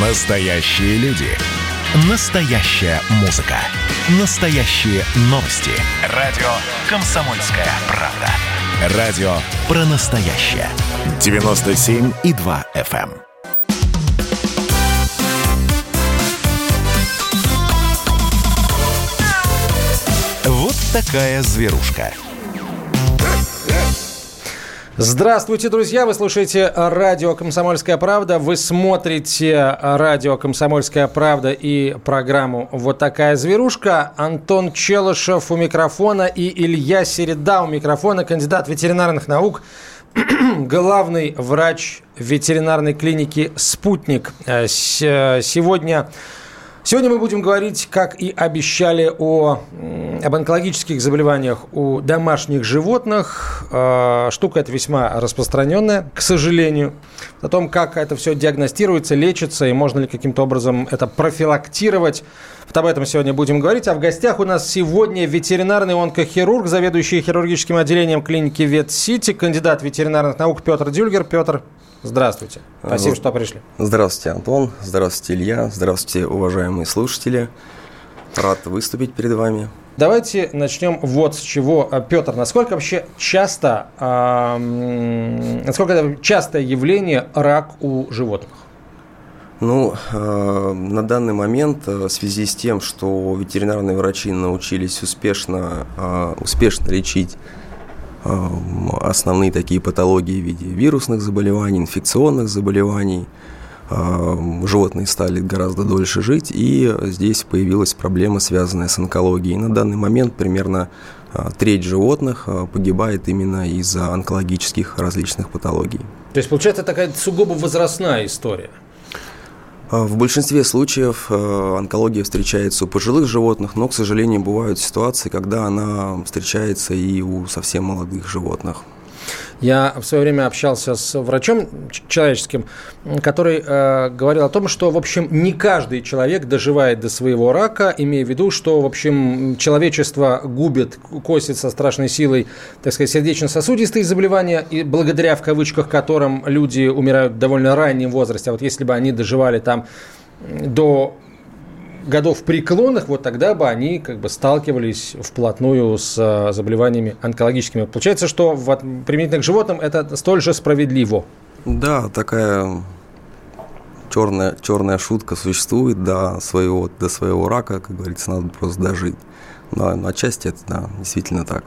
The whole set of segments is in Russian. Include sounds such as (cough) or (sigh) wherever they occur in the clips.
Настоящие люди. Настоящая музыка. Настоящие новости. Радио «Комсомольская правда». Радио про настоящее. 97,2 FM. Вот такая зверушка. Здравствуйте, друзья! Вы слушаете радио «Комсомольская правда». Вы смотрите радио «Комсомольская правда» и программу «Вот такая зверушка». Антон Челышев у микрофона и Илья Середа у микрофона, кандидат ветеринарных наук, (clears throat) главный врач ветеринарной клиники «Спутник». Э, сегодня Сегодня мы будем говорить, как и обещали, о, об онкологических заболеваниях у домашних животных. А, штука эта весьма распространенная, к сожалению. О том, как это все диагностируется, лечится и можно ли каким-то образом это профилактировать. Вот об этом сегодня будем говорить. А в гостях у нас сегодня ветеринарный онкохирург, заведующий хирургическим отделением клиники Ветсити, кандидат ветеринарных наук Петр Дюльгер. Петр, Здравствуйте. Спасибо, что пришли. Здравствуйте, Антон. Здравствуйте, Илья. Здравствуйте, уважаемые слушатели. Рад выступить перед вами. Давайте начнем вот с чего. А, Петр, насколько вообще часто, э, насколько это частое явление рак у животных? Ну, э, на данный момент, в связи с тем, что ветеринарные врачи научились успешно, э, успешно лечить основные такие патологии в виде вирусных заболеваний, инфекционных заболеваний. Эм, животные стали гораздо дольше жить, и здесь появилась проблема, связанная с онкологией. На данный момент примерно э, треть животных э, погибает именно из-за онкологических различных патологий. То есть, получается, такая сугубо возрастная история? А, в большинстве случаев э, онкология встречается у пожилых животных, но, к сожалению, бывают ситуации, когда она встречается и у совсем молодых животных. Я в свое время общался с врачом человеческим, который э, говорил о том, что, в общем, не каждый человек доживает до своего рака, имея в виду, что, в общем, человечество губит, косит со страшной силой, так сказать, сердечно-сосудистые заболевания, и благодаря, в кавычках, которым люди умирают в довольно раннем возрасте. А вот если бы они доживали там до годов преклонных, вот тогда бы они как бы сталкивались вплотную с э, заболеваниями онкологическими. Получается, что в, применительно к животным это столь же справедливо. Да, такая черная, черная шутка существует до своего, до своего рака, как говорится, надо просто дожить. Да, отчасти это да, действительно так.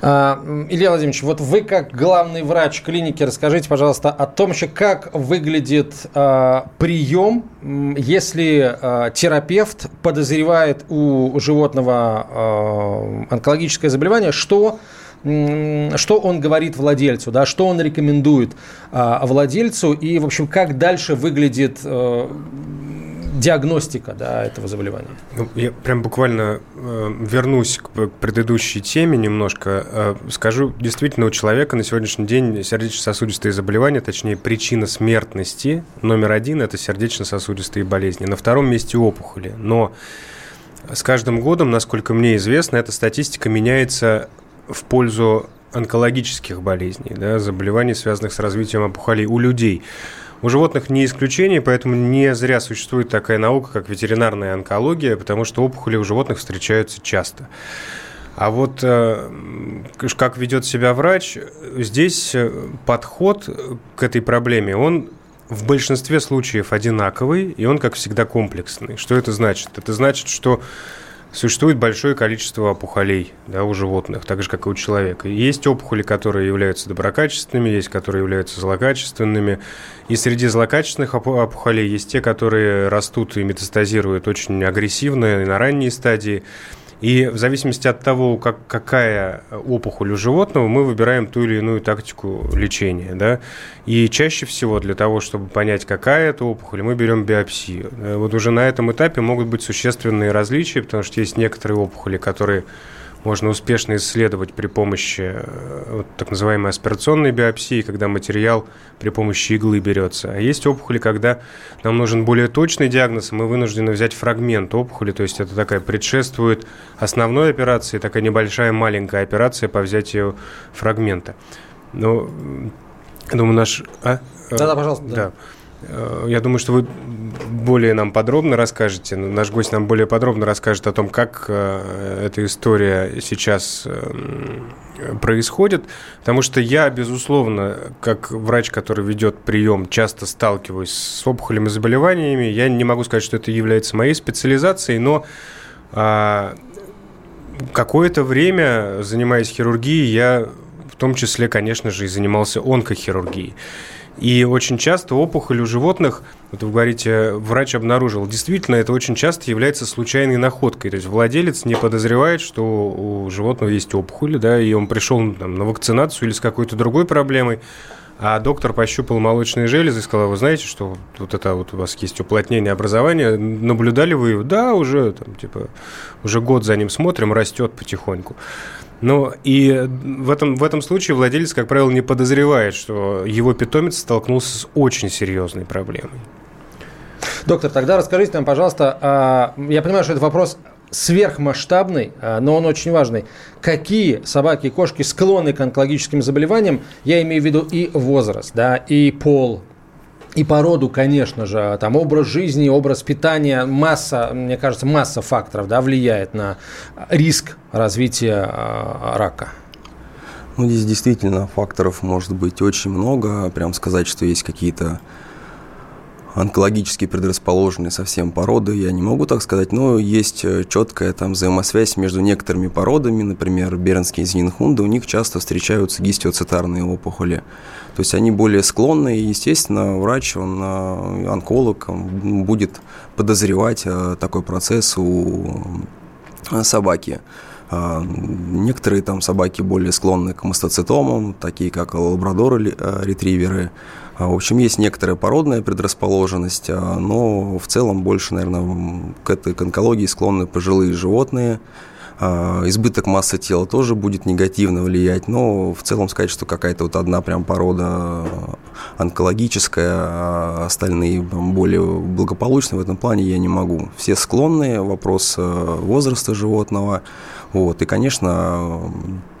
А, Илья Владимирович, вот вы как главный врач клиники, расскажите, пожалуйста, о том, еще как выглядит а, прием, если а, терапевт подозревает у животного онкологическое заболевание, что что он говорит владельцу, да, что он рекомендует а, владельцу и, в общем, как дальше выглядит а, диагностика да, этого заболевания? Ну, я прям буквально э, вернусь к, к предыдущей теме немножко. Э, скажу, действительно, у человека на сегодняшний день сердечно-сосудистые заболевания, точнее, причина смертности номер один – это сердечно-сосудистые болезни. На втором месте опухоли. Но с каждым годом, насколько мне известно, эта статистика меняется в пользу онкологических болезней, да, заболеваний, связанных с развитием опухолей у людей. У животных не исключение, поэтому не зря существует такая наука, как ветеринарная онкология, потому что опухоли у животных встречаются часто. А вот э, как ведет себя врач, здесь э, подход к этой проблеме, он в большинстве случаев одинаковый, и он, как всегда, комплексный. Что это значит? Это значит, что Существует большое количество опухолей да, у животных, так же, как и у человека. Есть опухоли, которые являются доброкачественными, есть, которые являются злокачественными. И среди злокачественных опухолей есть те, которые растут и метастазируют очень агрессивно и на ранней стадии. И в зависимости от того, как, какая опухоль у животного, мы выбираем ту или иную тактику лечения. Да? И чаще всего для того, чтобы понять, какая это опухоль, мы берем биопсию. Вот уже на этом этапе могут быть существенные различия, потому что есть некоторые опухоли, которые можно успешно исследовать при помощи э, вот, так называемой аспирационной биопсии, когда материал при помощи иглы берется. А есть опухоли, когда нам нужен более точный диагноз, и мы вынуждены взять фрагмент опухоли, то есть это такая предшествует основной операции, такая небольшая маленькая операция по взятию фрагмента. Ну, думаю, наш... А? Да-да, пожалуйста. Да. да. Э, я думаю, что вы более нам подробно расскажете, наш гость нам более подробно расскажет о том, как э, эта история сейчас эм, происходит, потому что я, безусловно, как врач, который ведет прием, часто сталкиваюсь с опухолями и заболеваниями. Я не могу сказать, что это является моей специализацией, но а, какое-то время, занимаясь хирургией, я в том числе, конечно же, и занимался онкохирургией. И очень часто опухоль у животных, вот вы говорите, врач обнаружил, действительно, это очень часто является случайной находкой. То есть владелец не подозревает, что у животного есть опухоль, да, и он пришел там, на вакцинацию или с какой-то другой проблемой, а доктор пощупал молочные железы и сказал, вы знаете, что вот это вот у вас есть уплотнение образования, наблюдали вы его? Да, уже, там, типа, уже год за ним смотрим, растет потихоньку. Ну, и в этом, в этом случае владелец, как правило, не подозревает, что его питомец столкнулся с очень серьезной проблемой. Доктор, тогда расскажите нам, пожалуйста, а, я понимаю, что это вопрос сверхмасштабный, а, но он очень важный. Какие собаки и кошки склонны к онкологическим заболеваниям? Я имею в виду и возраст, да, и пол, и породу, конечно же, там образ жизни, образ питания, масса, мне кажется, масса факторов да, влияет на риск развития э, рака. Ну, здесь действительно факторов может быть очень много. Прям сказать, что есть какие-то онкологически предрасположенные совсем породы, я не могу так сказать, но есть э, четкая там взаимосвязь между некоторыми породами, например, бернские зинхунды, у них часто встречаются гистиоцитарные опухоли. То есть они более склонны, и, естественно, врач, он, э, онколог, он будет подозревать э, такой процесс у собаки. Некоторые там собаки более склонны к мастоцитомам, такие как лабрадоры-ретриверы. А, в общем, есть некоторая породная предрасположенность, а, но в целом больше, наверное, к этой к онкологии склонны пожилые животные. Избыток массы тела тоже будет негативно влиять, но в целом сказать, что какая-то вот одна прям порода онкологическая, а остальные более благополучные в этом плане я не могу. Все склонные, вопрос э, возраста животного, вот, и, конечно,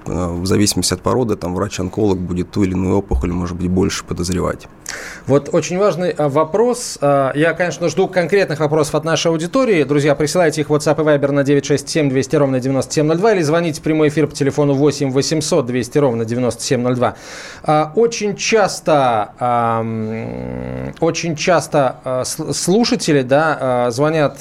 в зависимости от породы, там врач-онколог будет ту или иную опухоль, может быть, больше подозревать. Вот очень важный э, вопрос. Э, я, конечно, жду конкретных вопросов от нашей аудитории. Друзья, присылайте их в WhatsApp и Viber на 967 200 ровно 9702 или звоните в прямой эфир по телефону 8 800 200 ровно 9702. Очень часто, очень часто слушатели да, звонят,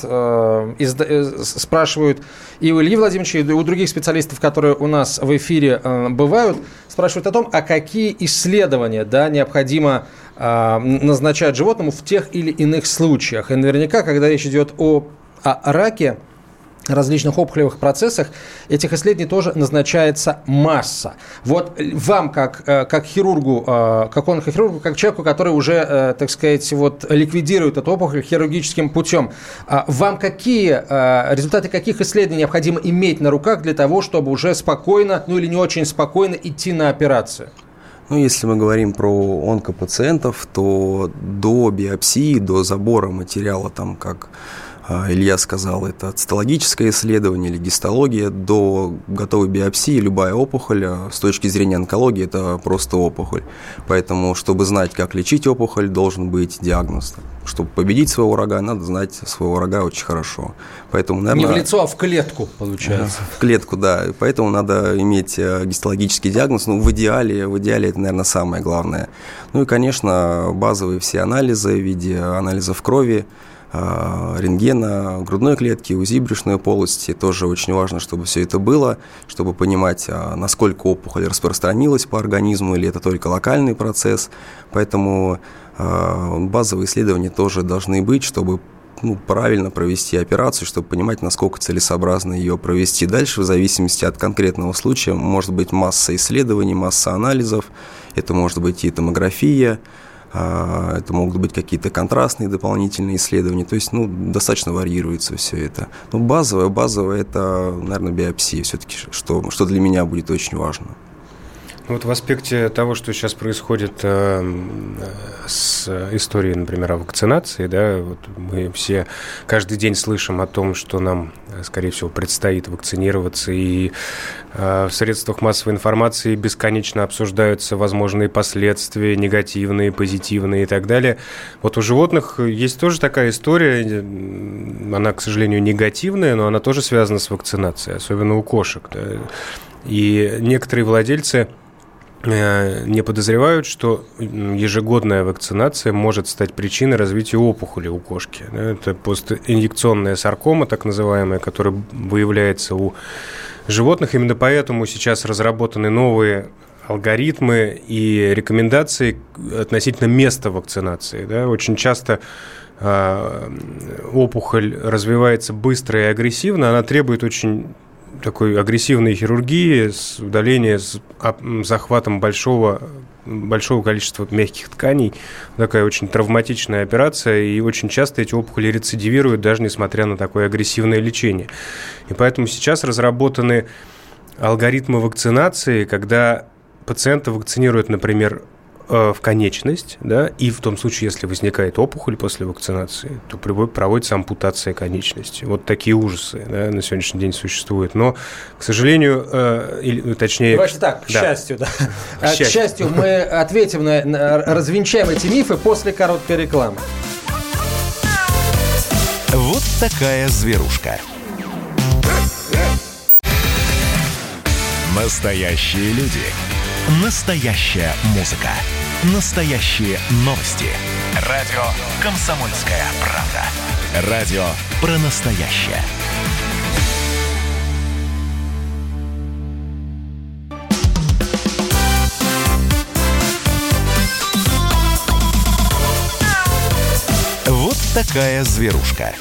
спрашивают и у Ильи Владимировича, и у других специалистов, которые у нас в эфире э, бывают, спрашивают о том, а какие исследования да, необходимо э, назначать животному в тех или иных случаях. И наверняка, когда речь идет о, о раке, различных опухолевых процессах, этих исследований тоже назначается масса. Вот вам, как, э, как хирургу, э, как онкохирургу, как человеку, который уже, э, так сказать, вот, ликвидирует эту опухоль хирургическим путем, вам какие, результаты каких исследований необходимо иметь на руках для того, чтобы уже спокойно, ну или не очень спокойно идти на операцию? Ну, если мы говорим про онкопациентов, то до биопсии, до забора материала, там, как Илья сказал, это цитологическое исследование или гистология до готовой биопсии, любая опухоль а, с точки зрения онкологии это просто опухоль. Поэтому, чтобы знать, как лечить опухоль, должен быть диагноз. Чтобы победить своего врага, надо знать своего врага очень хорошо. Поэтому, наверное, Не в лицо, а в клетку, получается. В клетку, да. Поэтому надо иметь э, гистологический диагноз. Ну, в идеале, в идеале это, наверное, самое главное. Ну и, конечно, базовые все анализы в виде анализов крови, а, рентгена грудной клетки, УЗИ брюшной полости. Тоже очень важно, чтобы все это было, чтобы понимать, а, насколько опухоль распространилась по организму или это только локальный процесс. Поэтому а, базовые исследования тоже должны быть, чтобы ну, правильно провести операцию, чтобы понимать, насколько целесообразно ее провести. Дальше, в зависимости от конкретного случая, может быть масса исследований, масса анализов, это может быть и томография, а, это могут быть какие-то контрастные дополнительные исследования, то есть, ну, достаточно варьируется все это. Но базовое, базовое – это, наверное, биопсия все-таки, что, что для меня будет очень важно. Вот в аспекте того, что сейчас происходит э, с историей, например, о вакцинации, да, вот мы все каждый день слышим о том, что нам, скорее всего, предстоит вакцинироваться, и э, в средствах массовой информации бесконечно обсуждаются возможные последствия, негативные, позитивные и так далее. Вот у животных есть тоже такая история, она, к сожалению, негативная, но она тоже связана с вакцинацией, особенно у кошек. Да. И некоторые владельцы Э, не подозревают, что ежегодная вакцинация может стать причиной развития опухоли у кошки. Это постинъекционная саркома, так называемая, которая выявляется у животных. Именно поэтому сейчас разработаны новые алгоритмы и рекомендации относительно места вакцинации. Очень часто э, опухоль развивается быстро и агрессивно, она требует очень такой агрессивной хирургии, с удаления, с захватом большого большого количества мягких тканей. Такая очень травматичная операция, и очень часто эти опухоли рецидивируют, даже несмотря на такое агрессивное лечение. И поэтому сейчас разработаны алгоритмы вакцинации, когда пациента вакцинируют, например, в конечность, да, и в том случае, если возникает опухоль после вакцинации, то проводится ампутация конечности. Вот такие ужасы да, на сегодняшний день существуют. Но, к сожалению, э, или, точнее... Давайте так, к да. счастью, да. (laughs) К счастью. к счастью, мы ответим на, на, развенчаем эти мифы после короткой рекламы. Вот такая зверушка. Настоящие люди. Настоящая музыка. Настоящие новости. Радио «Комсомольская правда». Радио про настоящее. Вот такая зверушка.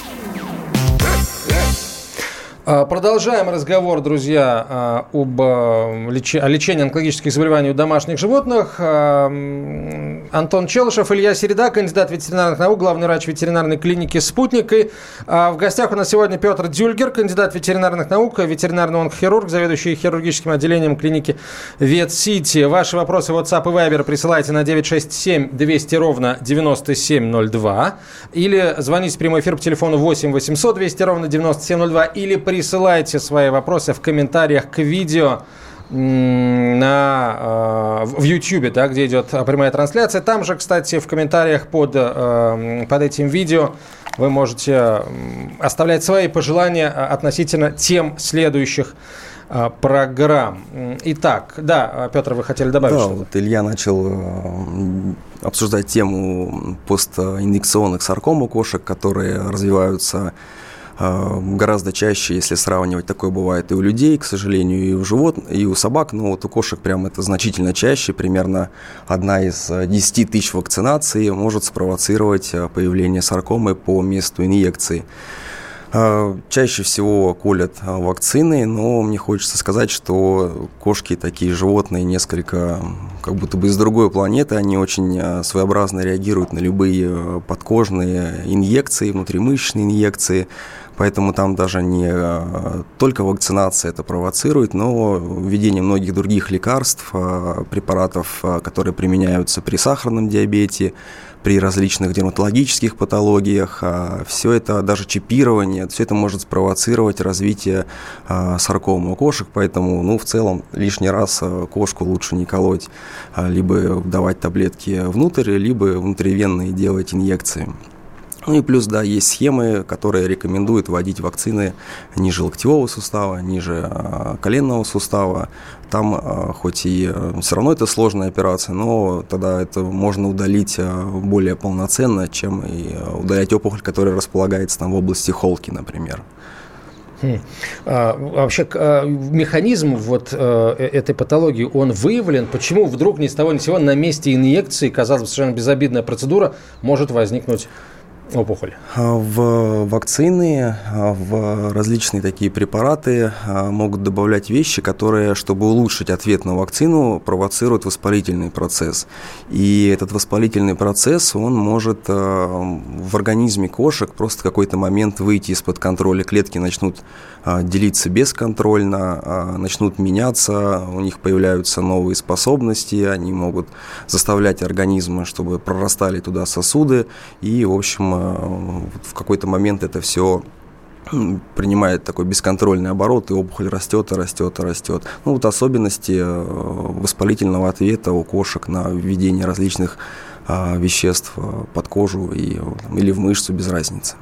А, продолжаем разговор, друзья, а, об а, лечении онкологических заболеваний у домашних животных. Антон Челышев, Илья Середа, кандидат ветеринарных наук, главный врач ветеринарной клиники «Спутник». И в гостях у нас сегодня Петр Дюльгер, кандидат ветеринарных наук, ветеринарный онкохирург, заведующий хирургическим отделением клиники «Ветсити». Ваши вопросы в WhatsApp и Viber присылайте на 967 200 ровно 9702 или звоните в прямой эфир по телефону 8 800 200 ровно 9702 или при присылайте свои вопросы в комментариях к видео на, э, в YouTube, да, где идет прямая трансляция. Там же, кстати, в комментариях под, э, под этим видео вы можете оставлять свои пожелания относительно тем следующих э, программ. Итак, да, Петр, вы хотели добавить да, что-то? вот Илья начал обсуждать тему постинъекционных сарком у кошек, которые развиваются гораздо чаще, если сравнивать, такое бывает и у людей, к сожалению, и у животных, и у собак, но вот у кошек прям это значительно чаще, примерно одна из 10 э, тысяч вакцинаций может спровоцировать э, появление саркомы по месту инъекции. А, чаще всего колят вакцины, но мне хочется сказать, что кошки такие животные несколько как будто бы из другой планеты, они очень своеобразно реагируют на любые э, подкожные инъекции, внутримышечные инъекции. Поэтому там даже не э, только вакцинация это провоцирует, но введение многих других лекарств, э, препаратов, э, которые применяются при сахарном диабете, при различных дерматологических патологиях, все это, даже чипирование, все это может спровоцировать развитие саркомы у кошек, поэтому, ну, в целом, лишний раз кошку лучше не колоть, либо давать таблетки внутрь, либо внутривенные делать инъекции. Ну и плюс, да, есть схемы, которые рекомендуют вводить вакцины ниже локтевого сустава, ниже э, коленного сустава. Там э, хоть и э, все равно это сложная операция, но тогда это можно удалить более полноценно, чем и удалять опухоль, которая располагается там в области холки, например. Хм. А, вообще а, механизм вот а, этой патологии, он выявлен? Почему вдруг ни с того ни с сего на месте инъекции, казалось бы, совершенно безобидная процедура, может возникнуть опухоль? А, в вакцины, а, в различные такие препараты а, могут добавлять вещи, которые, чтобы улучшить ответ на вакцину, провоцируют воспалительный процесс. И этот воспалительный процесс, он может в организме кошек просто какой-то момент выйти из-под контроля. Клетки начнут делиться бесконтрольно, начнут меняться, у них появляются новые способности, они могут заставлять организмы, чтобы прорастали туда сосуды, и, в общем, в какой-то момент это все принимает такой бесконтрольный оборот, и опухоль растет, и растет, и растет. Ну, вот особенности э, воспалительного ответа у кошек на введение различных а, веществ э, под кожу и, или в мышцу, без разницы.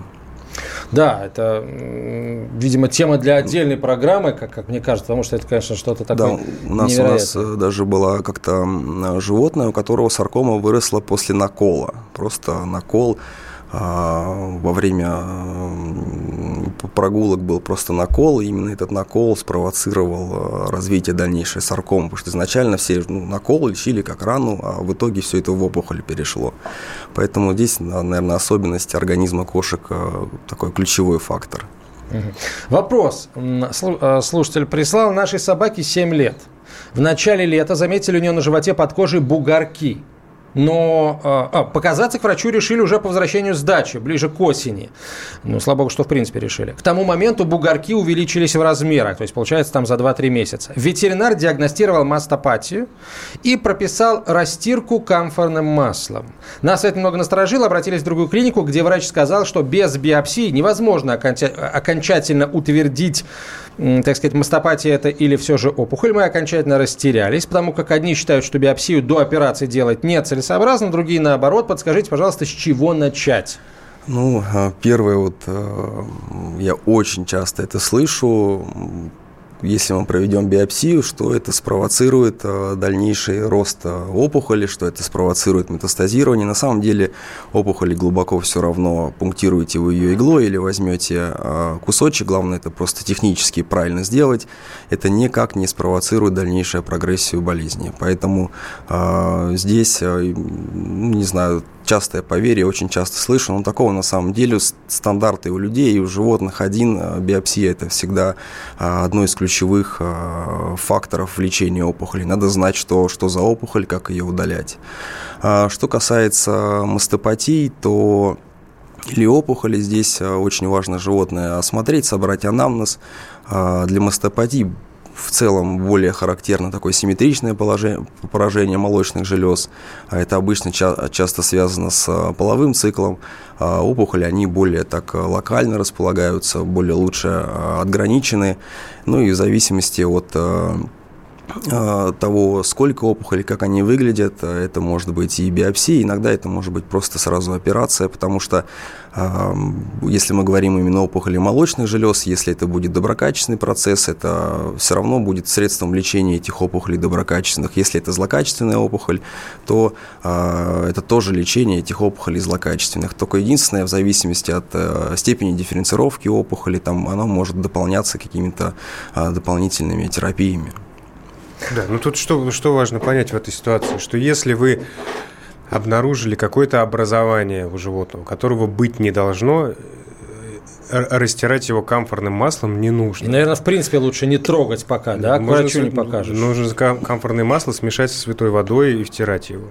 Да, это, видимо, тема для отдельной программы, как, как мне кажется, потому что это, конечно, что-то такое Да, у нас, у нас э, даже было как-то животное, у которого саркома выросла после накола. Просто накол во время прогулок был просто накол, и именно этот накол спровоцировал а, развитие дальнейшей саркомы, потому что изначально все ну, накол лечили как рану, а в итоге все это в опухоль перешло. Поэтому здесь, наверное, особенность организма кошек а, такой ключевой фактор. Вопрос. Слушатель прислал, нашей собаке 7 лет. В начале лета заметили у нее на животе под кожей бугорки – но а, а, показаться к врачу решили уже по возвращению с дачи, ближе к осени. Ну, слава богу, что в принципе решили. К тому моменту бугорки увеличились в размерах, то есть получается там за 2-3 месяца. Ветеринар диагностировал мастопатию и прописал растирку камфорным маслом. Нас это немного насторожило, обратились в другую клинику, где врач сказал, что без биопсии невозможно окончательно утвердить так сказать, мастопатия это или все же опухоль, мы окончательно растерялись, потому как одни считают, что биопсию до операции делать нецелесообразно, другие наоборот. Подскажите, пожалуйста, с чего начать? Ну, а, первое, вот э, я очень часто это слышу, если мы проведем биопсию, что это спровоцирует э, дальнейший рост э, опухоли, что это спровоцирует метастазирование. На самом деле опухоли глубоко все равно пунктируете вы ее иглой или возьмете э, кусочек, главное это просто технически правильно сделать, это никак не спровоцирует дальнейшую прогрессию болезни. Поэтому здесь, не знаю, частое поверье, очень часто слышу, но такого на самом деле стандарты у людей и у животных один. А, биопсия – это всегда а, одно из ключевых а, факторов лечения опухоли. Надо знать, что, что за опухоль, как ее удалять. Что касается мастопатий, то или опухоли, здесь очень важно животное осмотреть, собрать анамнез. Для мастопатии в целом более характерно такое симметричное положение, поражение молочных желез. А это обычно ча- часто связано с а, половым циклом. А опухоли, они более так а, локально располагаются, более лучше отграничены. Ну и в зависимости от того, сколько опухолей, как они выглядят. Это может быть и биопсия, иногда это может быть просто сразу операция, потому что если мы говорим именно о опухоли молочных желез, если это будет доброкачественный процесс, это все равно будет средством лечения этих опухолей доброкачественных. Если это злокачественная опухоль, то э, это тоже лечение этих опухолей злокачественных. Только единственное, в зависимости от э, степени дифференцировки опухоли, там оно может дополняться какими-то дополнительными терапиями. Да, ну тут что, что важно понять в этой ситуации, что если вы обнаружили какое-то образование у животного, которого быть не должно, э, растирать его камфорным маслом не нужно. И, наверное, в принципе лучше не трогать пока, да? К врачу не покажешь. Нужно камфорное масло смешать со святой водой и втирать его.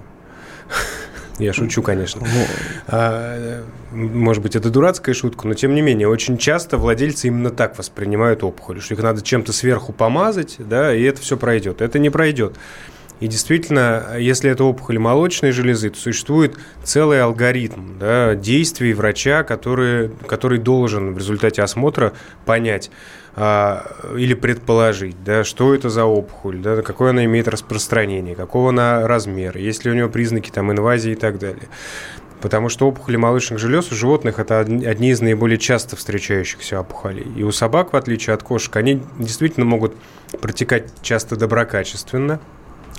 Я шучу, конечно. Ну, а, может быть, это дурацкая шутка, но тем не менее, очень часто владельцы именно так воспринимают опухоли, что их надо чем-то сверху помазать, да, и это все пройдет. Это не пройдет. И действительно, если это опухоль молочной железы, то существует целый алгоритм да, действий врача, который, который должен в результате осмотра понять, а, или предположить, да, что это за опухоль, да, какое она имеет распространение, какого она размера, есть ли у нее признаки там, инвазии и так далее. Потому что опухоли молочных желез у животных это одни из наиболее часто встречающихся опухолей. И у собак, в отличие от кошек, они действительно могут протекать часто доброкачественно,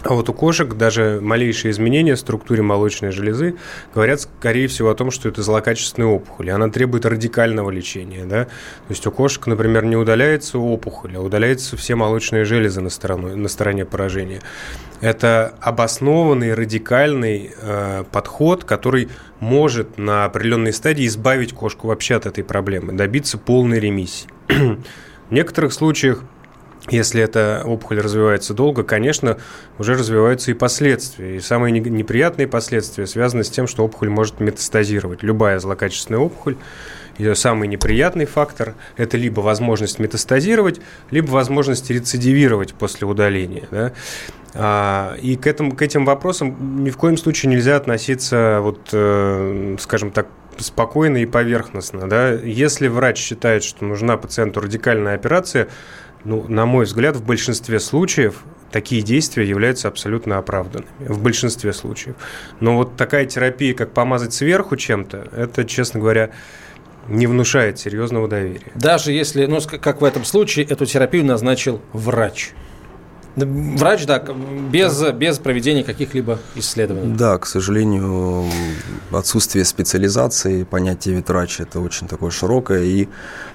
А вот у кошек даже малейшие изменения в структуре молочной железы говорят, скорее всего, о том, что это злокачественная опухоль, и она требует радикального лечения. Да? То есть у кошек, например, не удаляется опухоль, а удаляются все молочные железы на стороне, на стороне поражения. Это обоснованный, радикальный э, подход, который может на определенной стадии избавить кошку вообще от этой проблемы, добиться полной ремиссии. (clears throat) В некоторых случаях если эта опухоль развивается долго, конечно, уже развиваются и последствия. И самые неприятные последствия связаны с тем, что опухоль может метастазировать. Любая злокачественная опухоль, ее самый неприятный фактор – это либо возможность метастазировать, либо возможность рецидивировать после удаления. Да? А, и к, этому, к этим вопросам ни в коем случае нельзя относиться, вот, э, скажем так, спокойно и поверхностно. Да? Если врач считает, что нужна пациенту радикальная операция, ну, на мой взгляд, в большинстве случаев такие действия являются абсолютно оправданными. В большинстве случаев. Но вот такая терапия, как помазать сверху чем-то, это, честно говоря, не внушает серьезного доверия. Даже если, ну, как в этом случае, эту терапию назначил врач. Врач, да, без, без проведения каких-либо исследований. Да, к сожалению, отсутствие специализации, понятие ветврач это очень такое широкое, и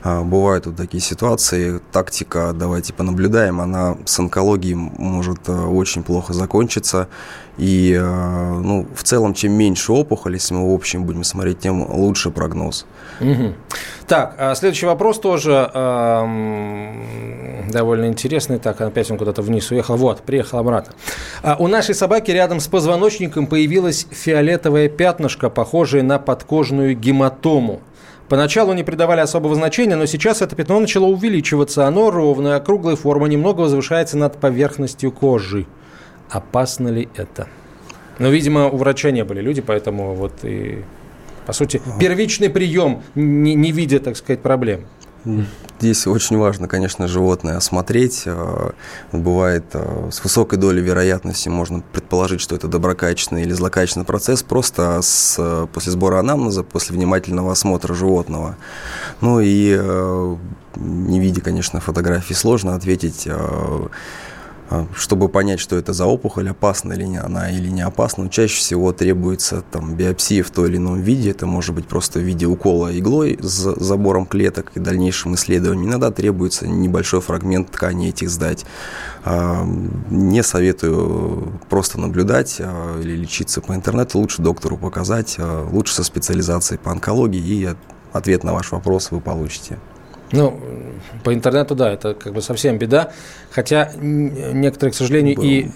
а, бывают вот такие ситуации, тактика, давайте понаблюдаем, она с онкологией может а, очень плохо закончиться, и а, ну, в целом, чем меньше опухоли, если мы в общем будем смотреть, тем лучше прогноз. Угу. Так, а следующий вопрос тоже э, довольно интересный. Так, опять он куда-то вниз уехал. Вот, приехал обратно. А у нашей собаки рядом с позвоночником появилось фиолетовое пятнышко, похожее на подкожную гематому. Поначалу не придавали особого значения, но сейчас это пятно начало увеличиваться. Оно ровное, округлой формы, немного возвышается над поверхностью кожи. Опасно ли это? Ну, видимо, у врача не были люди, поэтому вот и по сути, первичный прием, не, не видя, так сказать, проблем. Здесь очень важно, конечно, животное осмотреть. Э, бывает э, с высокой долей вероятности можно предположить, что это доброкачественный или злокачественный процесс просто с, э, после сбора анамнеза, после внимательного осмотра животного. Ну и не видя, конечно, фотографии, сложно ответить чтобы понять, что это за опухоль, опасна ли она или не опасна, чаще всего требуется там, биопсия в той или ином виде. Это может быть просто в виде укола иглой с забором клеток и дальнейшим исследованием. Иногда требуется небольшой фрагмент ткани этих сдать. А, не советую просто наблюдать а, или лечиться по интернету. Лучше доктору показать, лучше со специализацией по онкологии, и ответ на ваш вопрос вы получите. Ну, по интернету, да, это как бы совсем беда. Хотя некоторые, к сожалению, Был. и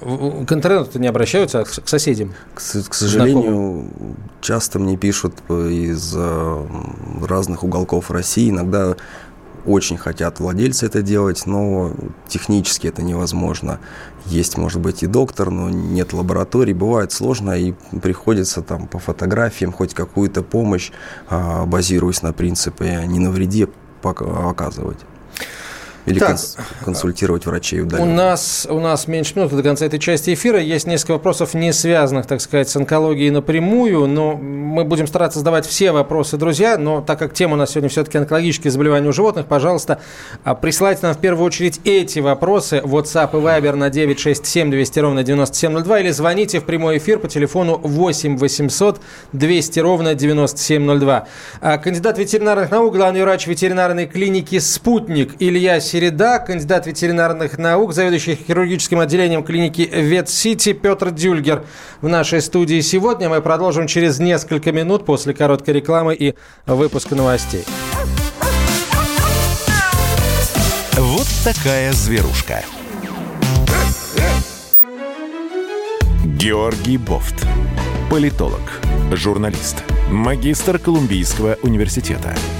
к интернету не обращаются, а к соседям. К, к сожалению, знакомым. часто мне пишут из э, разных уголков России. Иногда очень хотят владельцы это делать, но технически это невозможно. Есть, может быть, и доктор, но нет лабораторий. Бывает сложно, и приходится там по фотографиям хоть какую-то помощь, а, базируясь на принципе «не навреди», оказывать. Или так, консультировать врачей удаленно. У нас, у нас меньше минуты до конца этой части эфира. Есть несколько вопросов, не связанных, так сказать, с онкологией напрямую. Но мы будем стараться задавать все вопросы, друзья. Но так как тема у нас сегодня все-таки онкологические заболевания у животных, пожалуйста, а, присылайте нам в первую очередь эти вопросы. WhatsApp и Viber на 967 200 ровно 9702. Или звоните в прямой эфир по телефону 8 800 200 ровно 9702. А, кандидат ветеринарных наук, главный врач ветеринарной клиники «Спутник» Илья Середа, кандидат ветеринарных наук, заведующий хирургическим отделением клиники Ветсити Петр Дюльгер в нашей студии сегодня. Мы продолжим через несколько минут после короткой рекламы и выпуска новостей. Вот такая зверушка. Георгий Бофт. Политолог, журналист, магистр Колумбийского университета –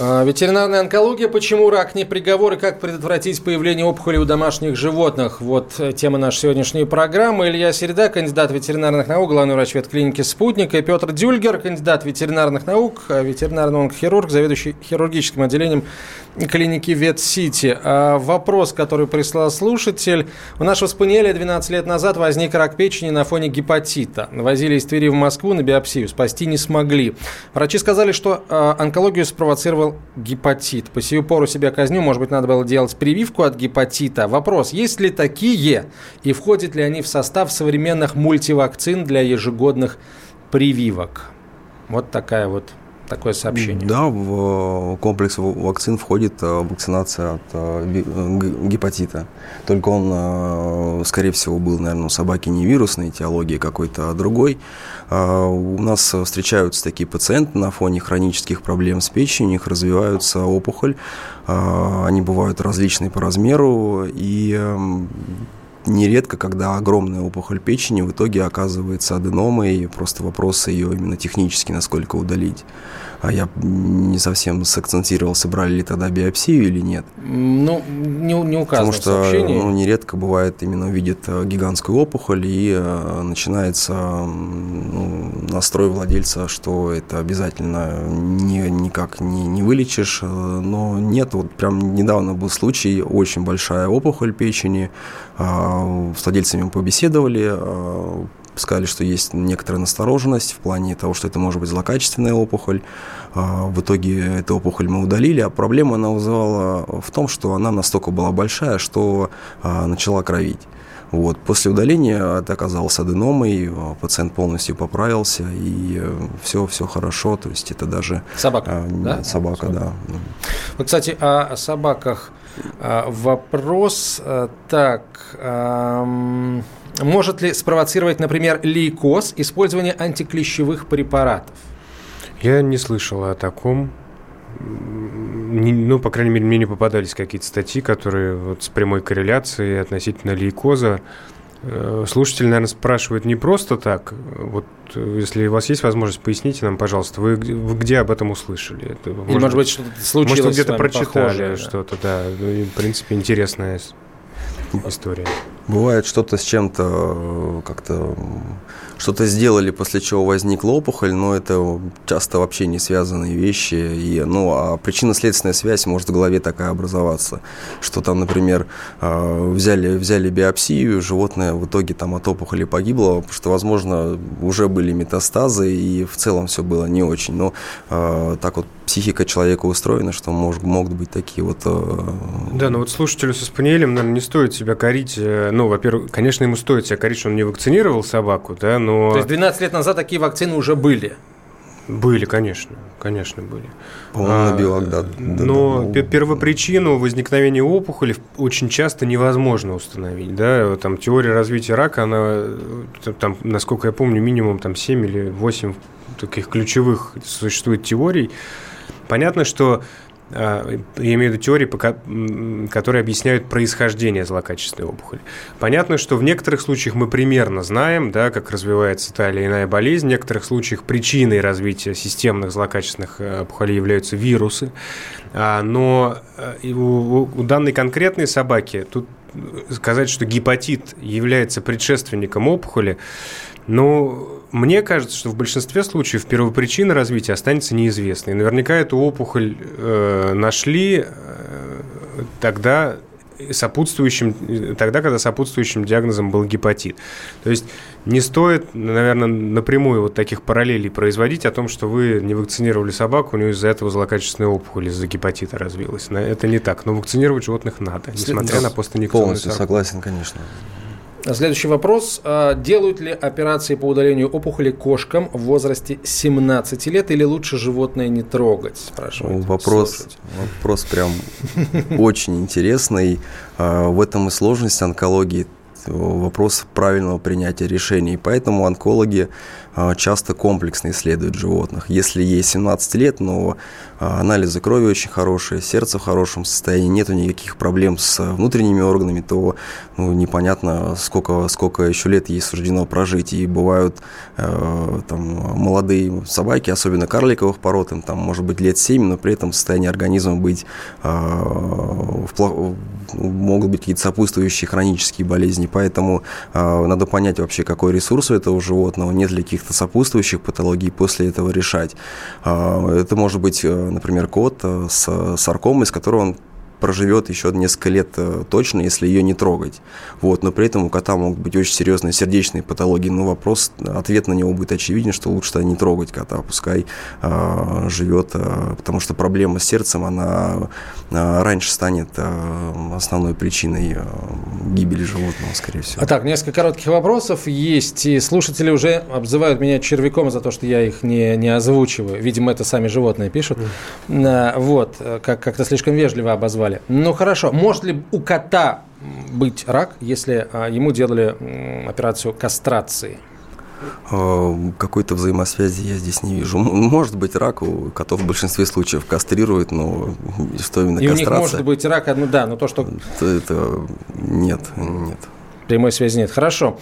А, ветеринарная онкология. Почему рак не приговор и как предотвратить появление опухоли у домашних животных? Вот э, тема нашей сегодняшней программы. Илья Середа, кандидат ветеринарных наук, главный врач ветклиники «Спутник». И Петр Дюльгер, кандидат ветеринарных наук, э, ветеринарный онкохирург, заведующий хирургическим отделением клиники «Ветсити». А, вопрос, который прислал слушатель. У нашего спаниеля 12 лет назад возник рак печени на фоне гепатита. Возили из Твери в Москву на биопсию. Спасти не смогли. Врачи сказали, что э, онкологию спровоцировал заболел гепатит. По сию пору себя казню, может быть, надо было делать прививку от гепатита. Вопрос, есть ли такие и входят ли они в состав современных мультивакцин для ежегодных прививок? Вот такая вот такое сообщение. Да, в комплекс вакцин входит э, вакцинация от э, гепатита. Только он, э, скорее всего, был, наверное, у собаки не вирусной этиологии какой-то, а другой. У нас встречаются такие пациенты на фоне хронических проблем с печенью, у них развиваются опухоль, они бывают различные по размеру, и эм, нередко, когда огромная опухоль печени в итоге оказывается аденомой, просто вопрос ее именно технически, насколько удалить. А я не совсем сакцентировал, собрали ли тогда биопсию или нет. Ну, не, не указано Потому что ну, нередко бывает именно видит э, гигантскую опухоль и э, начинается ну, настрой владельца, что это обязательно не, никак не, не вылечишь. Э, но нет, вот прям недавно был случай, очень большая опухоль печени, э, с владельцами побеседовали, э, сказали, что есть некоторая настороженность в плане того, что это может быть злокачественная опухоль. А, в итоге эту опухоль мы удалили, а проблема она вызывала в том, что она настолько была большая, что а, начала кровить. Вот. После удаления это оказалось аденомой, пациент полностью поправился, и все, все хорошо, то есть это даже... Собака, а, да? Собака, собака, да. Вот, кстати, о собаках вопрос. Так, может ли спровоцировать, например, лейкоз использование антиклещевых препаратов? Я не слышал о таком. Ну, по крайней мере, мне не попадались какие-то статьи, которые вот с прямой корреляцией относительно лейкоза. Э, слушатель, наверное, спрашивает не просто так. Вот если у вас есть возможность, поясните нам, пожалуйста, вы, вы где об этом услышали? Это, может, Или, может быть, что-то случилось Может, где-то прочитали похожее, что-то, да. Ну, в принципе, интересная история. Бывает что-то с чем-то э, как-то что-то сделали, после чего возникла опухоль, но это часто вообще не связанные вещи. И, ну, а причинно-следственная связь может в голове такая образоваться, что там, например, э, взяли, взяли биопсию, животное в итоге там от опухоли погибло, потому что, возможно, уже были метастазы, и в целом все было не очень. Но э, так вот психика человека устроена, что мож, могут быть такие вот... Да, но вот слушателю со спаниелем, наверное, не стоит себя корить, ну, во-первых, конечно, ему стоит себя корить, что он не вакцинировал собаку, да, но... То есть 12 лет назад такие вакцины уже были? Были, конечно, конечно, были. По-моему, на белок, да. Но да, первопричину возникновения опухоли очень часто невозможно установить, да, там теория развития рака, она, там, насколько я помню, минимум там 7 или 8 таких ключевых существует теорий. Понятно, что а, я имею в виду теории, которые объясняют происхождение злокачественной опухоли. Понятно, что в некоторых случаях мы примерно знаем, да, как развивается та или иная болезнь. В некоторых случаях причиной развития системных злокачественных э, опухолей являются вирусы. А, но э, у, данной конкретной собаки тут сказать, что гепатит является предшественником опухоли, ну, мне кажется, что в большинстве случаев первопричина развития останется неизвестной. Наверняка эту опухоль э, нашли э, тогда сопутствующим, тогда, когда сопутствующим диагнозом был гепатит. То есть не стоит, наверное, напрямую вот таких параллелей производить о том, что вы не вакцинировали собаку, у нее из-за этого злокачественная опухоль из-за гепатита развилась. Это не так. Но вакцинировать животных надо, несмотря на постинъекционную Полностью согласен, конечно. Следующий вопрос. А, делают ли операции по удалению опухоли кошкам в возрасте 17 лет или лучше животное не трогать? Спрашивает вопрос, вопрос прям очень интересный. А, в этом и сложность онкологии вопрос правильного принятия решений. Поэтому онкологи а, часто комплексно исследуют животных. Если ей 17 лет, но а, анализы крови очень хорошие, сердце в хорошем состоянии, нету никаких проблем с внутренними органами, то ну, непонятно, сколько, сколько еще лет ей суждено прожить. И бывают э, там, молодые собаки, особенно карликовых пород, им там может быть лет 7, но при этом состояние организма быть э, в, могут быть какие-то сопутствующие хронические болезни. Поэтому э, надо понять вообще, какой ресурс у этого животного, нет ли каких-то сопутствующих патологий после этого решать. А, это может быть, э, например, кот э, с саркомой, с которой он проживет еще несколько лет э, точно, если ее не трогать. Вот, но при этом у кота могут быть очень серьезные сердечные патологии. Но вопрос, ответ на него будет очевиден, что лучше не трогать кота, пускай э, живет, э, потому что проблема с сердцем, она э, раньше станет э, основной причиной э, гибели животного, скорее всего. А так, несколько коротких вопросов есть, и слушатели уже обзывают меня червяком за то, что я их не, не озвучиваю. Видимо, это сами животные пишут. Mm. Вот, как- как-то слишком вежливо обозвали. Ну хорошо, может ли у кота быть рак, если а, ему делали операцию кастрации? А, какой-то взаимосвязи я здесь не вижу. Может быть, рак у котов в большинстве случаев кастрируют, но что именно И кастрация? у них может быть рак, ну да, но то, что... Это, это нет, нет. Прямой связи нет. Хорошо.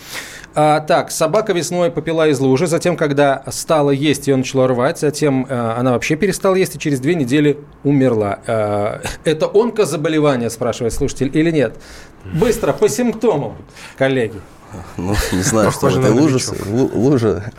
А, так, собака весной попила из лужи, затем, когда стала есть, ее начала рвать, затем а, она вообще перестала есть и через две недели умерла. А, это онкозаболевание, спрашивает слушатель, или нет? Быстро, по симптомам, коллеги. Ну, не знаю, что в этой луже. Лужа.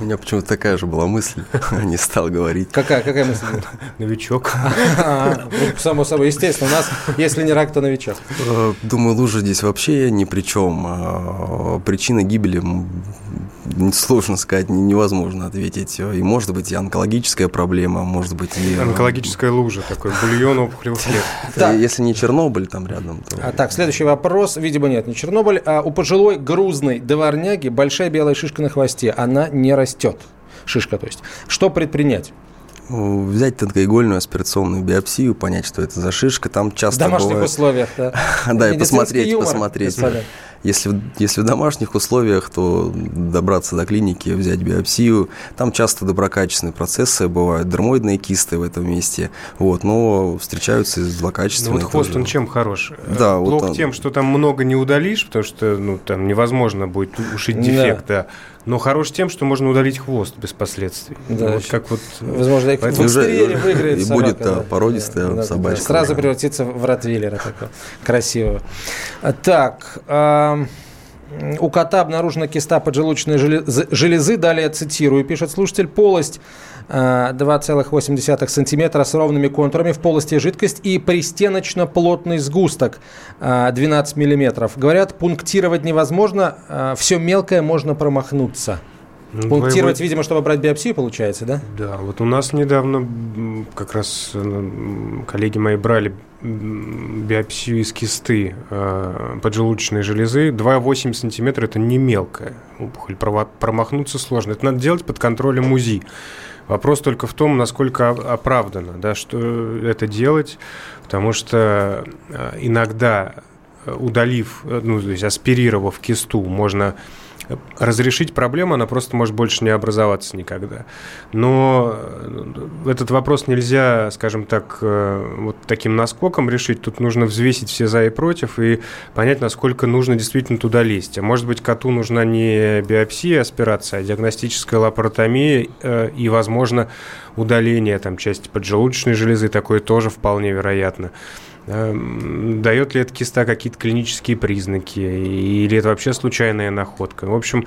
У меня почему-то такая же была мысль. (laughs) Не стал говорить. Какая, какая мысль? (laughs) Новичок. Ну, само собой, естественно. У нас, если не рак, то новичок. Э, думаю, лужа здесь вообще ни при чем. А, причина гибели сложно сказать, невозможно ответить. И может быть и онкологическая проблема, может быть и... Э, Онкологическая лужа, такой бульон опухолевых клеток. Если не Чернобыль там рядом, то... А, так, следующий вопрос. Видимо, нет, не Чернобыль. А у пожилой грузной дворняги большая белая шишка на хвосте. Она не растет. Шишка, то есть. Что предпринять? взять тонкоигольную аспирационную биопсию, понять, что это за шишка. Там часто В домашних бывает... условиях, да. (laughs) Да, и посмотреть, посмотреть. Если, если в домашних условиях, то добраться до клиники, взять биопсию. Там часто доброкачественные процессы, бывают дермоидные кисты в этом месте, вот, но встречаются и злокачественные. Ну, вот хвост, тоже. он чем хорош? Да, Плохо вот он... тем, что там много не удалишь, потому что ну, там невозможно будет ушить дефект, да. да. Но хорош тем, что можно удалить хвост без последствий. Да, вот как вот... Возможно, и в экстерьере выиграет И собака, будет да. породистая да, собачка. Сразу да. превратится в ротвейлера такого красивого. Так, у кота обнаружена киста поджелудочной железы. Далее цитирую, пишет слушатель, полость 2,8 э, сантиметра с ровными контурами в полости жидкость и пристеночно-плотный сгусток 12 э, миллиметров. Говорят, пунктировать невозможно, э, все мелкое можно промахнуться. Ну, Пунктировать, видимо, чтобы брать биопсию, получается, да? Да, вот у нас недавно как раз коллеги мои брали биопсию из кисты э, поджелудочной железы. 2,8 сантиметра – это не мелкая опухоль. Промахнуться сложно. Это надо делать под контролем УЗИ. Вопрос только в том, насколько оправдано, да, что это делать, потому что э, иногда э, удалив, э, ну, то есть аспирировав кисту, можно разрешить проблему, она просто может больше не образоваться никогда. Но э, этот вопрос нельзя, скажем так, э, вот таким наскоком решить. Тут нужно взвесить все за и против и понять, насколько нужно действительно туда лезть. А может быть, коту нужна не биопсия, аспирация, а диагностическая лапаротомия э, и, возможно, удаление там, части поджелудочной железы. Такое тоже вполне вероятно. Эм, дает ли эта киста какие-то клинические признаки, или это вообще случайная находка. В общем,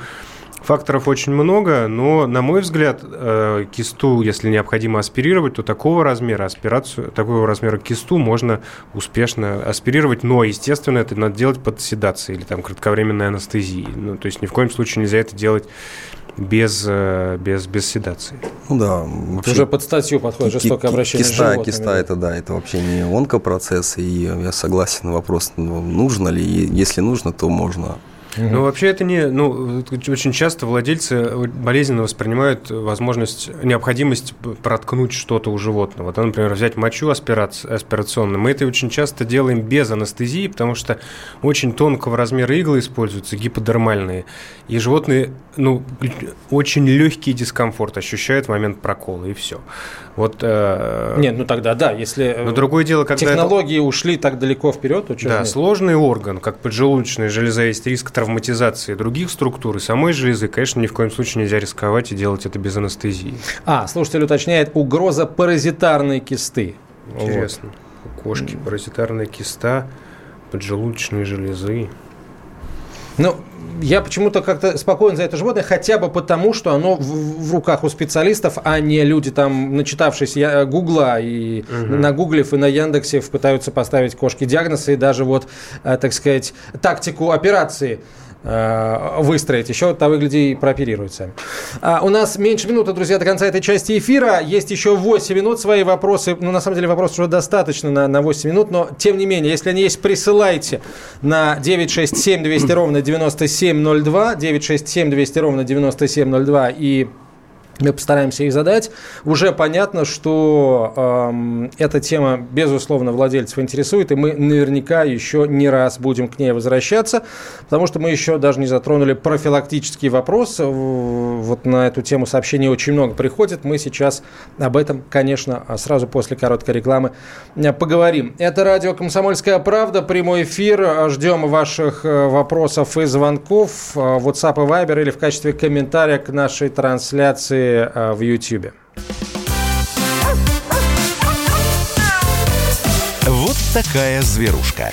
Факторов очень много, но, на мой взгляд, э, кисту, если необходимо аспирировать, то такого размера аспирацию, такого размера кисту можно успешно аспирировать, но, естественно, это надо делать под седацией или там кратковременной анестезией. Ну, то есть ни в коем случае нельзя это делать без, э, без, без седации. Ну да. Вообще, уже под статью подходит жестокое обращение киста, с животными. Киста это да, это вообще не онкопроцесс, и я согласен на вопрос, ну, нужно ли, если нужно, то можно Ну, вообще это не... Ну, очень часто владельцы болезненно воспринимают возможность, необходимость проткнуть что-то у животного. Вот, например, взять мочу аспирационно. Мы это очень часто делаем без анестезии, потому что очень тонкого размера иглы используются, гиподермальные. И животные, ну, очень легкий дискомфорт ощущают в момент прокола, и все. Вот, э... Нет, ну тогда да, если Но другое дело, когда технологии это... ушли так далеко вперед, что Да, нет? сложный орган, как поджелудочная железа, есть риск травматизации других структур и самой железы, конечно, ни в коем случае нельзя рисковать и делать это без анестезии. А, слушатель уточняет, угроза паразитарной кисты. Интересно. Вот. У кошки паразитарная киста, поджелудочные железы. Ну, я почему-то как-то спокоен за это животное, хотя бы потому, что оно в, в руках у специалистов, а не люди там, начитавшись я, Гугла и угу. на Гуглев и на Яндексе пытаются поставить кошке диагнозы и даже вот, э, так сказать, тактику операции выстроить. Еще того и прооперируют сами. А, у нас меньше минуты, друзья, до конца этой части эфира. Есть еще 8 минут. Свои вопросы, ну, на самом деле, вопрос уже достаточно на, на 8 минут, но, тем не менее, если они есть, присылайте на 967 200 ровно 9702, 967 200 ровно 9702 и мы постараемся их задать. Уже понятно, что э, эта тема, безусловно, владельцев интересует, и мы наверняка еще не раз будем к ней возвращаться, потому что мы еще даже не затронули профилактический вопрос. Вот на эту тему сообщений очень много приходит. Мы сейчас об этом, конечно, сразу после короткой рекламы э, поговорим. Это радио «Комсомольская правда», прямой эфир. Ждем ваших э, вопросов и звонков э, WhatsApp и Viber или в качестве комментария к нашей трансляции Э, в YouTube. Вот такая зверушка.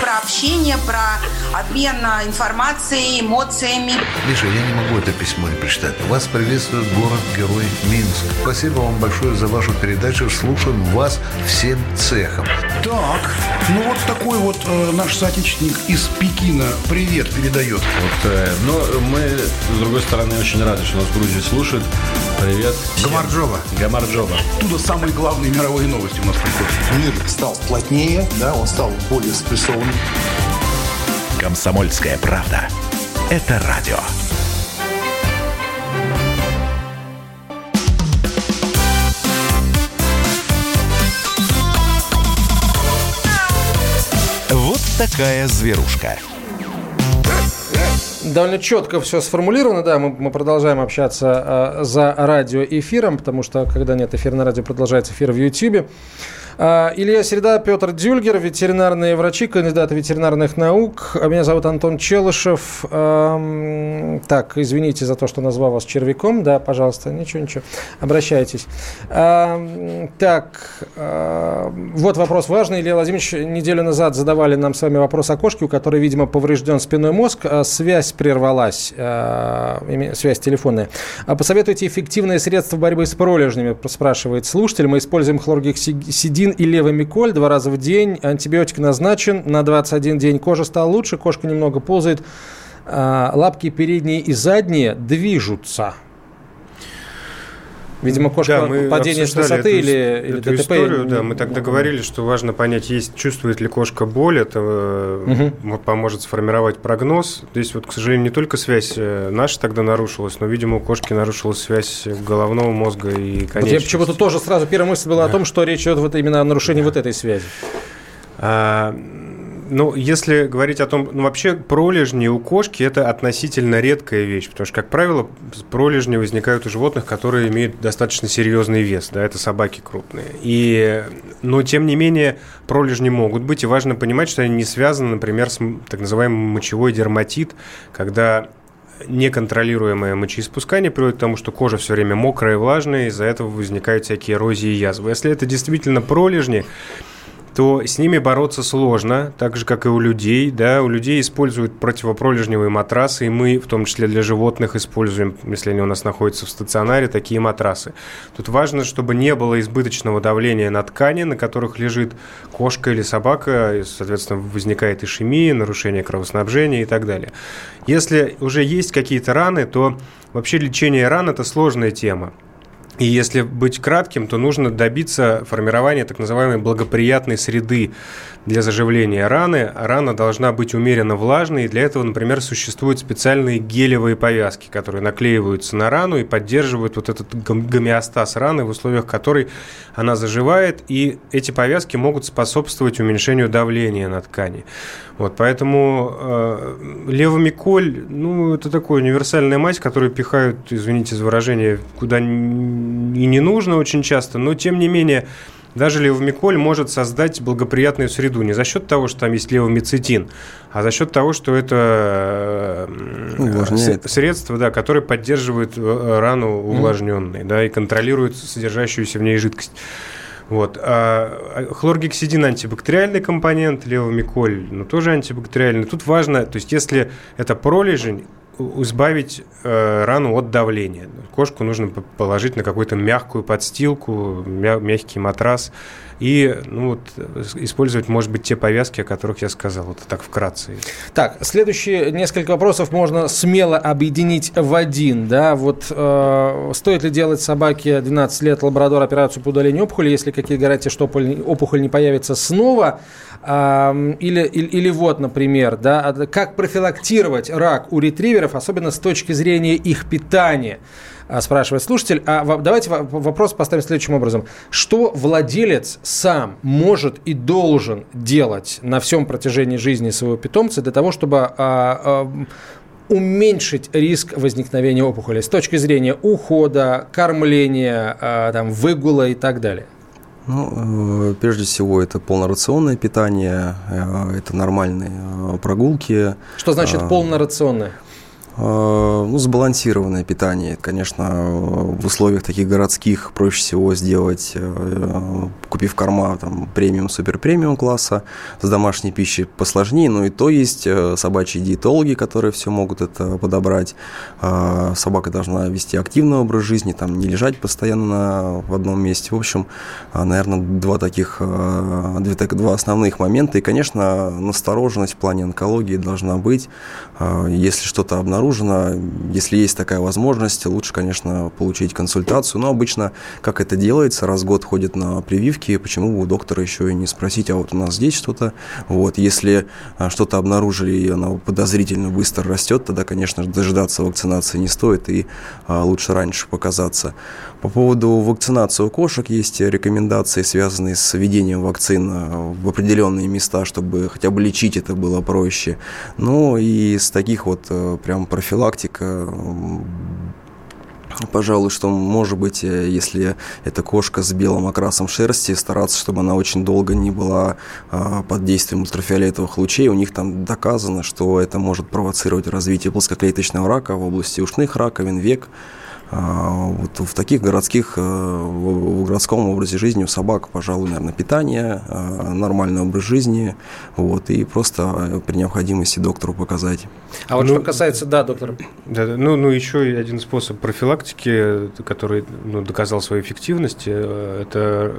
Про общение, про обмен информацией, эмоциями. Миша, я не могу это письмо не прочитать. Вас приветствует город-герой Минск. Спасибо вам большое за вашу передачу. Слушаем вас всем цехом. Так, ну вот такой вот э, наш соотечественник из Пекина привет передает. Вот, э, но мы, с другой стороны, очень рады, что нас Грузия слушает. Привет. Гамарджова. Гамарджова. Оттуда самые главные мировые новости у нас приходят. Мир стал плотнее, да, он стал более спрессованным. «Комсомольская правда». Это радио. Вот такая зверушка. Довольно четко все сформулировано, да, мы, мы продолжаем общаться э, за радиоэфиром, потому что, когда нет эфира на радио, продолжается эфир в YouTube. А, Илья Середа, Петр Дюльгер, ветеринарные врачи, кандидаты ветеринарных наук. Меня зовут Антон Челышев. Так, извините за то, что назвал вас червяком. Да, пожалуйста, ничего, ничего. Обращайтесь. Так, вот вопрос важный. Илья Владимирович, неделю назад задавали нам с вами вопрос о кошке, у которой, видимо, поврежден спиной мозг. А связь прервалась, связь телефонная. Посоветуйте эффективные средства борьбы с пролежнями, спрашивает слушатель. Мы используем хлоргексидин Циклин и левомиколь два раза в день. Антибиотик назначен. На 21 день кожа стала лучше, кошка немного ползает. А, лапки передние и задние движутся. Видимо, кошка да, мы падение с высоты эту, или, или эту ДТП. Историю, да, мы тогда говорили, что важно понять, есть, чувствует ли кошка боль, это угу. поможет сформировать прогноз. Здесь вот, к сожалению, не только связь э, наша тогда нарушилась, но, видимо, у кошки нарушилась связь головного мозга и конечности. Вот я почему-то тоже сразу первая мысль была да. о том, что речь идет вот именно о нарушении да. вот этой связи. А, ну, если говорить о том, ну, вообще пролежни у кошки это относительно редкая вещь, потому что, как правило, пролежни возникают у животных, которые имеют достаточно серьезный вес, да, это собаки крупные. И, но, тем не менее, пролежни могут быть, и важно понимать, что они не связаны, например, с так называемым мочевой дерматит, когда неконтролируемое мочеиспускание приводит к тому, что кожа все время мокрая и влажная, из-за этого возникают всякие эрозии и язвы. Если это действительно пролежни, то с ними бороться сложно, так же, как и у людей. Да? У людей используют противопролежневые матрасы, и мы, в том числе для животных, используем, если они у нас находятся в стационаре, такие матрасы. Тут важно, чтобы не было избыточного давления на ткани, на которых лежит кошка или собака, и, соответственно, возникает ишемия, нарушение кровоснабжения и так далее. Если уже есть какие-то раны, то вообще лечение ран – это сложная тема. И если быть кратким, то нужно добиться формирования так называемой благоприятной среды для заживления раны. Рана должна быть умеренно влажной, и для этого, например, существуют специальные гелевые повязки, которые наклеиваются на рану и поддерживают вот этот гомеостаз раны, в условиях которой она заживает, и эти повязки могут способствовать уменьшению давления на ткани. Вот, поэтому э, левомиколь, ну, это такая универсальная мазь, которую пихают, извините за выражение, куда и не нужно очень часто, но тем не менее даже левомиколь может создать благоприятную среду не за счет того, что там есть левомицетин, а за счет того, что это Увлажняет. средство, да, которое поддерживает э, рану увлажненной, mm. да, и контролирует содержащуюся в ней жидкость. Вот. А, а хлоргексидин антибактериальный компонент, левомиколь, ну, тоже антибактериальный. Тут важно, то есть если это пролежень, избавить э, рану от давления. Кошку нужно положить на какую-то мягкую подстилку, мя- мягкий матрас и ну, вот, использовать, может быть, те повязки, о которых я сказал. Вот так вкратце. Так, следующие несколько вопросов можно смело объединить в один. Да? Вот, э, стоит ли делать собаке 12 лет лабрадор операцию по удалению опухоли, если какие гарантии, что опухоль не появится снова? Э, или, или, или вот, например, да, как профилактировать рак у ретриверов, особенно с точки зрения их питания? А, спрашивает слушатель. А давайте вопрос поставим следующим образом. Что владелец сам может и должен делать на всем протяжении жизни своего питомца для того, чтобы а, а, уменьшить риск возникновения опухоли с точки зрения ухода, кормления, там, выгула и так далее? Ну, э, прежде всего, это полнорационное питание, э, это нормальные э, прогулки. Что значит полнорационное? Э, ну, сбалансированное питание. Конечно, в условиях таких городских проще всего сделать, э, купив корма там, премиум, супер премиум класса. С домашней пищей посложнее, но и то есть э, собачьи диетологи, которые все могут это подобрать. Собака должна вести активный образ жизни, там, не лежать постоянно в одном месте. В общем, наверное, два таких, два основных момента. И, конечно, настороженность в плане онкологии должна быть. Если что-то обнаружить, обнаружено. Если есть такая возможность, лучше, конечно, получить консультацию. Но обычно, как это делается, раз в год ходит на прививки, почему бы у доктора еще и не спросить, а вот у нас здесь что-то. Вот, если а, что-то обнаружили, и оно подозрительно быстро растет, тогда, конечно, дожидаться вакцинации не стоит, и а, лучше раньше показаться. По поводу вакцинации у кошек есть рекомендации, связанные с введением вакцин а, в определенные места, чтобы хотя бы лечить это было проще. Ну и с таких вот э, прям профилактика Пожалуй, что может быть, э, если это кошка с белым окрасом шерсти, стараться, чтобы она очень долго не была а, под действием ультрафиолетовых лучей. У них там доказано, что это может провоцировать развитие плоскоклеточного рака в области ушных раковин, век. А, вот в таких городских, э, в городском образе жизни у собак, пожалуй, наверное, питание, а, нормальный образ жизни, вот, и просто э, при необходимости доктору показать. А вот ну, что касается, да, доктор. Да, ну, ну, еще один способ профилактики, который ну, доказал свою эффективность, э, это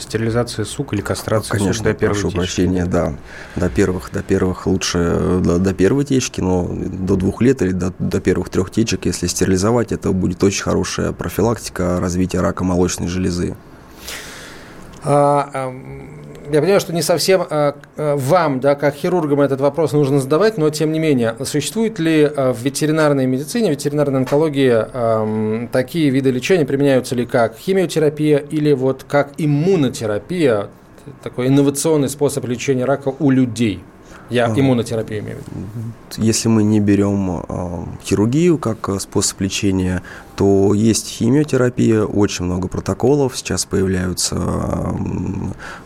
стерилизация сук или кастрация Конечно, сук до первой прошу течки. прощения, да, до первых, до первых лучше, до, до первой течки, но до двух лет или до, до первых трех течек, если стерилизовать, это будет будет очень хорошая профилактика развития рака молочной железы. А, я понимаю, что не совсем а, а, вам, да, как хирургам, этот вопрос нужно задавать, но тем не менее, существует ли а, в ветеринарной медицине, ветеринарной онкологии а, такие виды лечения, применяются ли как химиотерапия или вот как иммунотерапия, такой инновационный способ лечения рака у людей? Я а, иммунотерапию имею в виду. Если мы не берем э, хирургию как способ лечения, то есть химиотерапия, очень много протоколов, сейчас появляются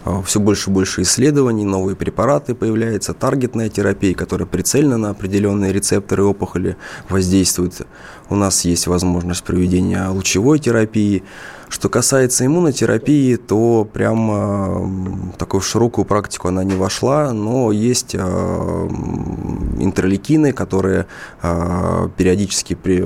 э, все больше и больше исследований, новые препараты появляются, таргетная терапия, которая прицельно на определенные рецепторы опухоли воздействует. У нас есть возможность проведения лучевой терапии, что касается иммунотерапии, то прям э, такую широкую практику она не вошла, но есть э, интерлейкины, которые э, периодически при,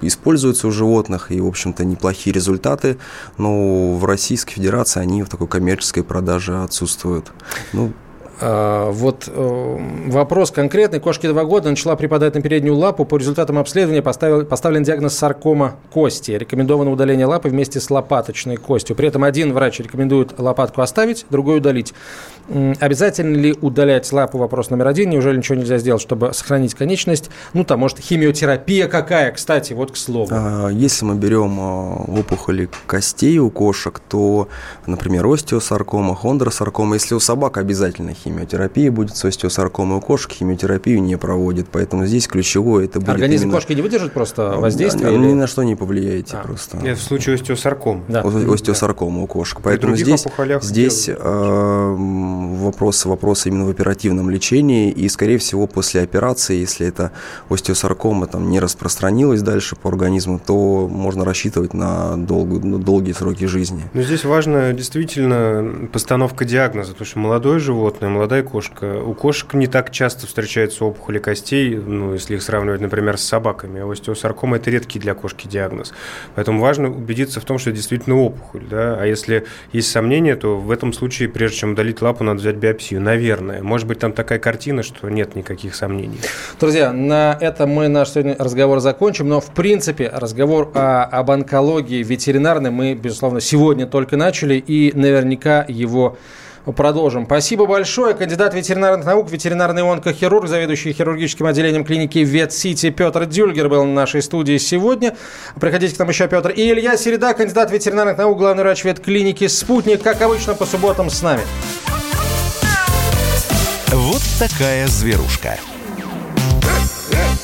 используются у животных, и, в общем-то, неплохие результаты, но в Российской Федерации они в такой коммерческой продаже отсутствуют. Ну, вот э, вопрос конкретный. Кошке два года начала припадать на переднюю лапу. По результатам обследования поставил, поставлен диагноз саркома кости. Рекомендовано удаление лапы вместе с лопаточной костью. При этом один врач рекомендует лопатку оставить, другой удалить. Обязательно ли удалять лапу? Вопрос номер один. Неужели ничего нельзя сделать, чтобы сохранить конечность? Ну, там, может, химиотерапия какая, кстати, вот к слову. А, если мы берем а, опухоли костей у кошек, то, например, остеосаркома, хондросаркома, если у собак обязательно химиотерапия будет с остеосаркомой, у кошек химиотерапию не проводит, поэтому здесь ключевое это будет Организм именно... кошки не выдержит просто воздействие? Ни на что не повлияете а. просто. Нет, в случае остеосаркомы. Да. Остеосаркома у кошек. Поэтому здесь, здесь вопросы, вопросы именно в оперативном лечении, и, скорее всего, после операции, если это остеосаркома там, не распространилась дальше по организму, то можно рассчитывать на долгую, на долгие сроки жизни. Но здесь важно действительно постановка диагноза, потому что молодое животное, молодая кошка, у кошек не так часто встречаются опухоли костей, ну, если их сравнивать, например, с собаками, а остеосаркома – это редкий для кошки диагноз. Поэтому важно убедиться в том, что это действительно опухоль, да, а если есть сомнения, то в этом случае, прежде чем удалить лапу, надо взять биопсию, наверное. Может быть, там такая картина, что нет никаких сомнений. Друзья, на этом мы наш сегодня разговор закончим, но в принципе разговор о, об онкологии ветеринарной мы, безусловно, сегодня только начали и наверняка его продолжим. Спасибо большое. Кандидат ветеринарных наук, ветеринарный онкохирург, заведующий хирургическим отделением клиники Ветсити Петр Дюльгер был на нашей студии сегодня. Приходите к нам еще, Петр. И Илья Середа, кандидат ветеринарных наук, главный врач ветклиники «Спутник», как обычно, по субботам с нами. Вот такая зверушка.